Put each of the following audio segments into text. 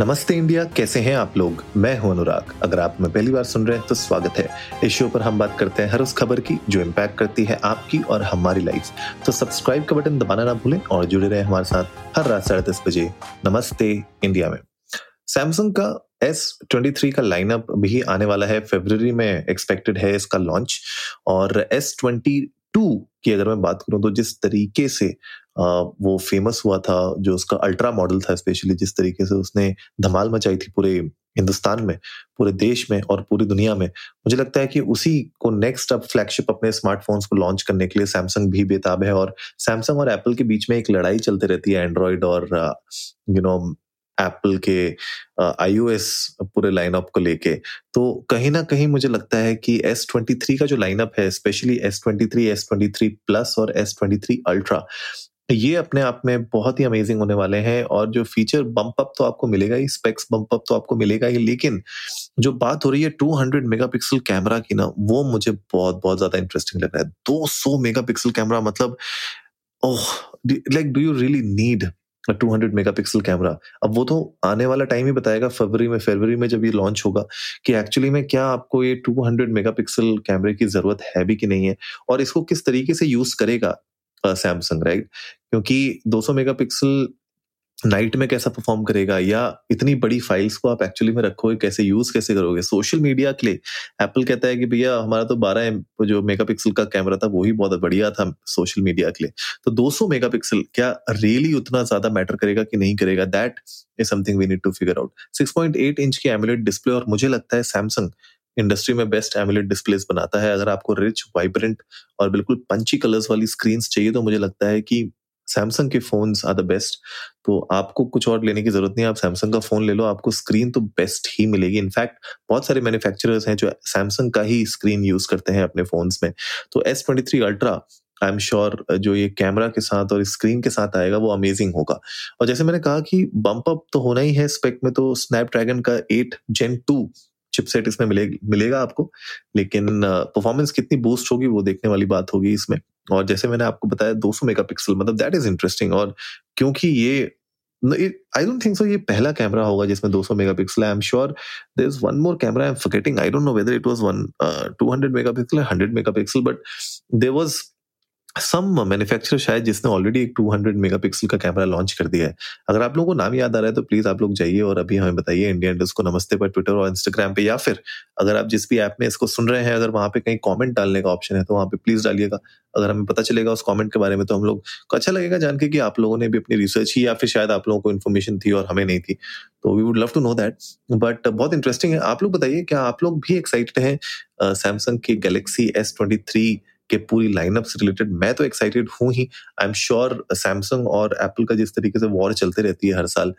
नमस्ते इंडिया, कैसे हैं आप लोग? मैं हूँ अनुराग। अगर आप मैं पहली बार सुन रहे हैं तो स्वागत है। इस शो पर हम बात करते हैं हर उस खबर की, जो इम्पैक्ट करती है आपकी और हमारी लाइफ तो सब्सक्राइब का बटन दबाना ना भूलें और जुड़े रहे हमारे साथ हर रात साढ़े दस बजे। नमस्ते इंडिया में। सैमसंग का एस ट्वेंटी थ्री का लाइनअप भी आने वाला है। फेब्रवरी में एक्सपेक्टेड है इसका लॉन्च और एस ट्वेंटी टू की अगर मैं बात करूँ तो जिस तरीके से वो फ़ेमस हुआ था, जो उसका अल्ट्रा मॉडल था स्पेशली जिस तरीके से उसने धमाल मचाई थी पूरे हिंदुस्तान में, पूरे देश में और पूरी दुनिया में। मुझे लगता है कि उसी को नेक्स्ट अब फ्लैगशिप अपने स्मार्टफोन्स को लॉन्च करने के लिए सैमसंग भी बेताब है और सैमसंग और एप्पल के बीच में एक लड़ाई चलती रहती है एंड्रॉयड और यू नो एप्पल के आईओएस पूरे लाइनअप को लेके। तो कहीं ना कहीं मुझे लगता है कि एस ट्वेंटी थ्री का जो लाइनअप है specially S twenty three S twenty three plus और एस ट्वेंटी थ्री अल्ट्रा ये अपने आप में बहुत ही अमेजिंग होने वाले हैं और जो फीचर बम्प अप तो आपको मिलेगा ही स्पेक्स बम्प अप तो आपको मिलेगा ही, लेकिन जो बात हो रही है 200 मेगापिक्सल कैमरा की ना, वो मुझे बहुत बहुत ज़्यादा इंटरेस्टिंग लग रहा है। 200 मेगापिक्सल कैमरा मतलब ओह like do you really need 200 megapixel camera अब वो तो आने वाला टाइम ही बताएगा, फरवरी में फरवरी में जब ये लॉन्च होगा कि एक्चुअली में क्या आपको ये 200 मेगापिक्सल कैमरे की ज़रूरत है भी कि नहीं है और इसको किस तरीके से यूज़ करेगा? सैमसंग राइट क्योंकि 200 मेगापिक्सल नाइट में कैसा परफॉर्म करेगा या इतनी बड़ी फाइल्स को आप एक्चुअली में रखोगे, कैसे यूज़ कैसे करोगे? सोशल मीडिया के लिए एप्पल कहता है कि भैया हमारा तो 12 जो मेगापिक्सल का कैमरा था, वो ही बहुत बढ़िया था सोशल मीडिया के लिए। तो 200 मेगापिक्सल क्या रियली उतना ज़्यादा मैटर करेगा कि नहीं करेगा? That is something we need to figure out 6.8 inch की एमुलेट डिस्प्ले और मुझे लगता है सैमसंग इंडस्ट्री में बेस्ट एमुलेट डिस्प्लेस बनाता है। अगर आपको रिच वाइब्रेंट और बिल्कुल पंची कलर्स वाली स्क्रीन चाहिए तो मुझे लगता है कि सैमसंग के फ़ोन आर द बेस्ट तो आपको कुछ और लेने की ज़रूरत नहीं आप सैमसंग का फ़ोन ले लो, आपको स्क्रीन तो बेस्ट ही मिलेगी। इनफैक्ट बहुत सारे मैन्युफैक्चरर्स हैं जो सैमसंग का ही स्क्रीन यूज़ करते हैं अपने फोन्स में। तो S twenty three ultra I am sure जो ये कैमरा के साथ और स्क्रीन के साथ आएगा, वो अमेजिंग होगा। और जैसे मैंने कहा कि बम्प अप तो होना ही है स्पेक में तो स्नैपड्रैगन का एट जेन टू चिपसेट इसमें मिले, मिलेगा आपको लेकिन परफॉर्मेंस कितनी बूस्ट होगी वो देखने वाली बात होगी इसमें। और जैसे मैंने आपको बताया 200 मेगापिक्सल मतलब दैट इज़ इंटरेस्टिंग और क्योंकि ये आई डोंट थिंक सो ये पहला कैमरा होगा जिसमें 200 megapixel I am sure there is one more camera I am forgetting I don't know whether it was one 200 megapixel 100 megapixel but there was some manufacturer शायद जिसने already एक 200 megapixel का camera launch कर दिया है। अगर आप लोगों को नाम याद आ रहा है तो प्लीज़ आप लोग जाइए और अभी हमें बताइए इंडिया इंडस्ट को नमस्ते पर ट्विटर और इंस्टाग्राम पे, या फिर अगर आप जिस भी ऐप में इसको सुन रहे हैं, अगर वहाँ पे कहीं कॉमेंट डालने का ऑप्शन है तो वहाँ पे प्लीज़ डालिएगा। अगर हमें पता चलेगा उस कॉमेंट के बारे में तो हम लोग को अच्छा लगेगा जान के कि आप लोगों ने भी अपनी रिसर्च की या फिर शायद आप लोगों को इन्फॉर्मेशन थी और हमें नहीं थी। तो we would love to know that but बहुत इंटरेस्टिंग है। आप लोग बताइए, क्या आप लोग भी एक्साइटेड हैं सैमसंग की गैलेक्सी एस ट्वेंटी थ्री के पूरी लाइनअप से रिलेटेड मैं तो एक्साइटेड हूँ ही। आई एम श्योर सैमसंग और एप्पल का जिस तरीके से वॉर चलते रहती है हर साल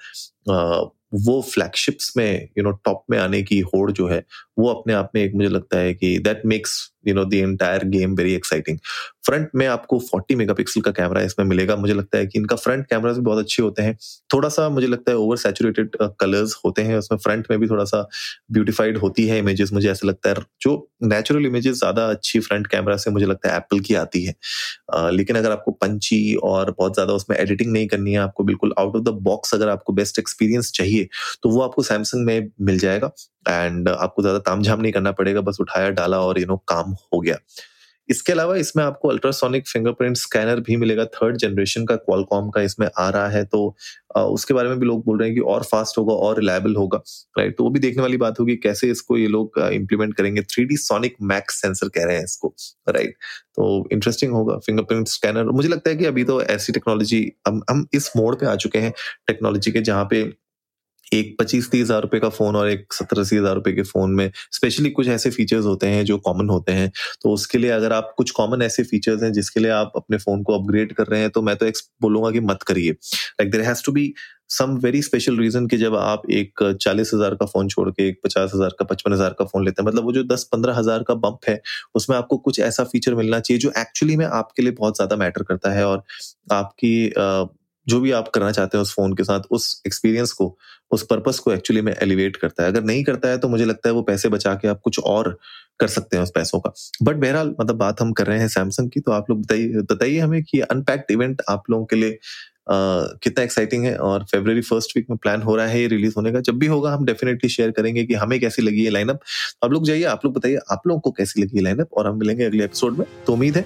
वो फ्लैगशिप्स में यू नो टॉप में आने की होड़ जो है, वो अपने आप में एक मुझे लगता है कि that makes you know the entire game very exciting front में आपको 40 मेगापिक्सल का कैमरा इसमें मिलेगा। मुझे लगता है कि इनका फ्रंट कैमरा भी बहुत अच्छे होते हैं। थोड़ा सा मुझे लगता है ओवर सैचुरेटेड कलर्स होते हैं। उसमें फ्रंट में भी थोड़ा सा ब्यूटिफाइड होती है इमेजेस मुझे ऐसा लगता है। जो नेचुरल इमेजेस ज़्यादा अच्छी फ्रंट कैमरा से मुझे लगता है एप्पल की आती है। uh, लेकिन अगर आपको पंची और बहुत ज़्यादा उसमें एडिटिंग नहीं करनी है आपको बिल्कुल आउट ऑफ़ द बॉक्स अगर आपको बेस्ट एक्सपीरियंस चाहिए तो वो आपको सैमसंग में मिल जाएगा। एंड आपको ज़्यादा तामझाम नहीं करना पड़ेगा बस उठाया डाला और यू नो काम हो गया। इसके अलावा इसमें आपको अल्ट्रासोनिक फिंगरप्रिंट स्कैनर भी मिलेगा। थर्ड जनरेशन का क्वालकॉम का इसमें आ रहा है तो उसके बारे में भी लोग बोल रहे हैं कि और फास्ट होगा, और रिलायबल होगा राइट तो वो भी देखने वाली बात होगी कैसे इसको ये लोग इंप्लीमेंट करेंगे। थ्री सोनिक मैक्स सेंसर कह रहे हैं इसको राइट तो इंटरेस्टिंग होगा फिंगरप्रिंट स्कैनर मुझे लगता है कि अभी तो ऐसी टेक्नोलॉजी हम हम इस मोड पे आ चुके हैं टेक्नोलॉजी के, जहाँ पे एक पच्चीस तीस हज़ार रुपए का फ़ोन और एक सत्तर अस्सी हज़ार रुपए के फ़ोन में स्पेशली कुछ ऐसे फीचर्स होते हैं जो कॉमन होते हैं। तो उसके लिए अगर आप कुछ कॉमन ऐसे फीचर्स हैं जिसके लिए आप अपने फ़ोन को अपग्रेड कर रहे हैं तो मैं तो बोलूँगा कि मत करिए। Like there has to be some very special reason कि जब आप एक चालीस हज़ार का फ़ोन छोड़ के, एक पचास हज़ार का, पचपन हज़ार का फ़ोन लेते हैं मतलब वो जो दस पंद्रह हज़ार का बम्प है, उसमें आपको कुछ ऐसा फीचर मिलना चाहिए जो एक्चुअली में आपके लिए बहुत ज़्यादा मैटर करता है और आपकी जो भी आप करना चाहते हैं उस फ़ोन के साथ, उस एक्सपीरियंस को, उस पर्पस को एक्चुअली में एलिवेट करता है। अगर नहीं करता है तो मुझे लगता है वो पैसे बचा के आप कुछ और कर सकते हैं उस पैसों का। बट बहरहाल मतलब बात हम कर रहे हैं सैमसंग की तो आप लोग बताइए बताइए हमें कि अनपैक्ड इवेंट आप लोगों के लिए कितना एक्साइटिंग है और फेब्रवरी फ़र्स्ट वीक में प्लान हो रहा है ये रिलीज़ होने का। जब भी होगा, हम डेफिनेटली शेयर करेंगे कि हमें कैसी लगी ये लाइनअप आप लोग जाइए, आप लोग बताइए, आप लोगों को कैसी लगी ये लाइनअप और हम मिलेंगे अगले एपिसोड में। तो उम्मीद है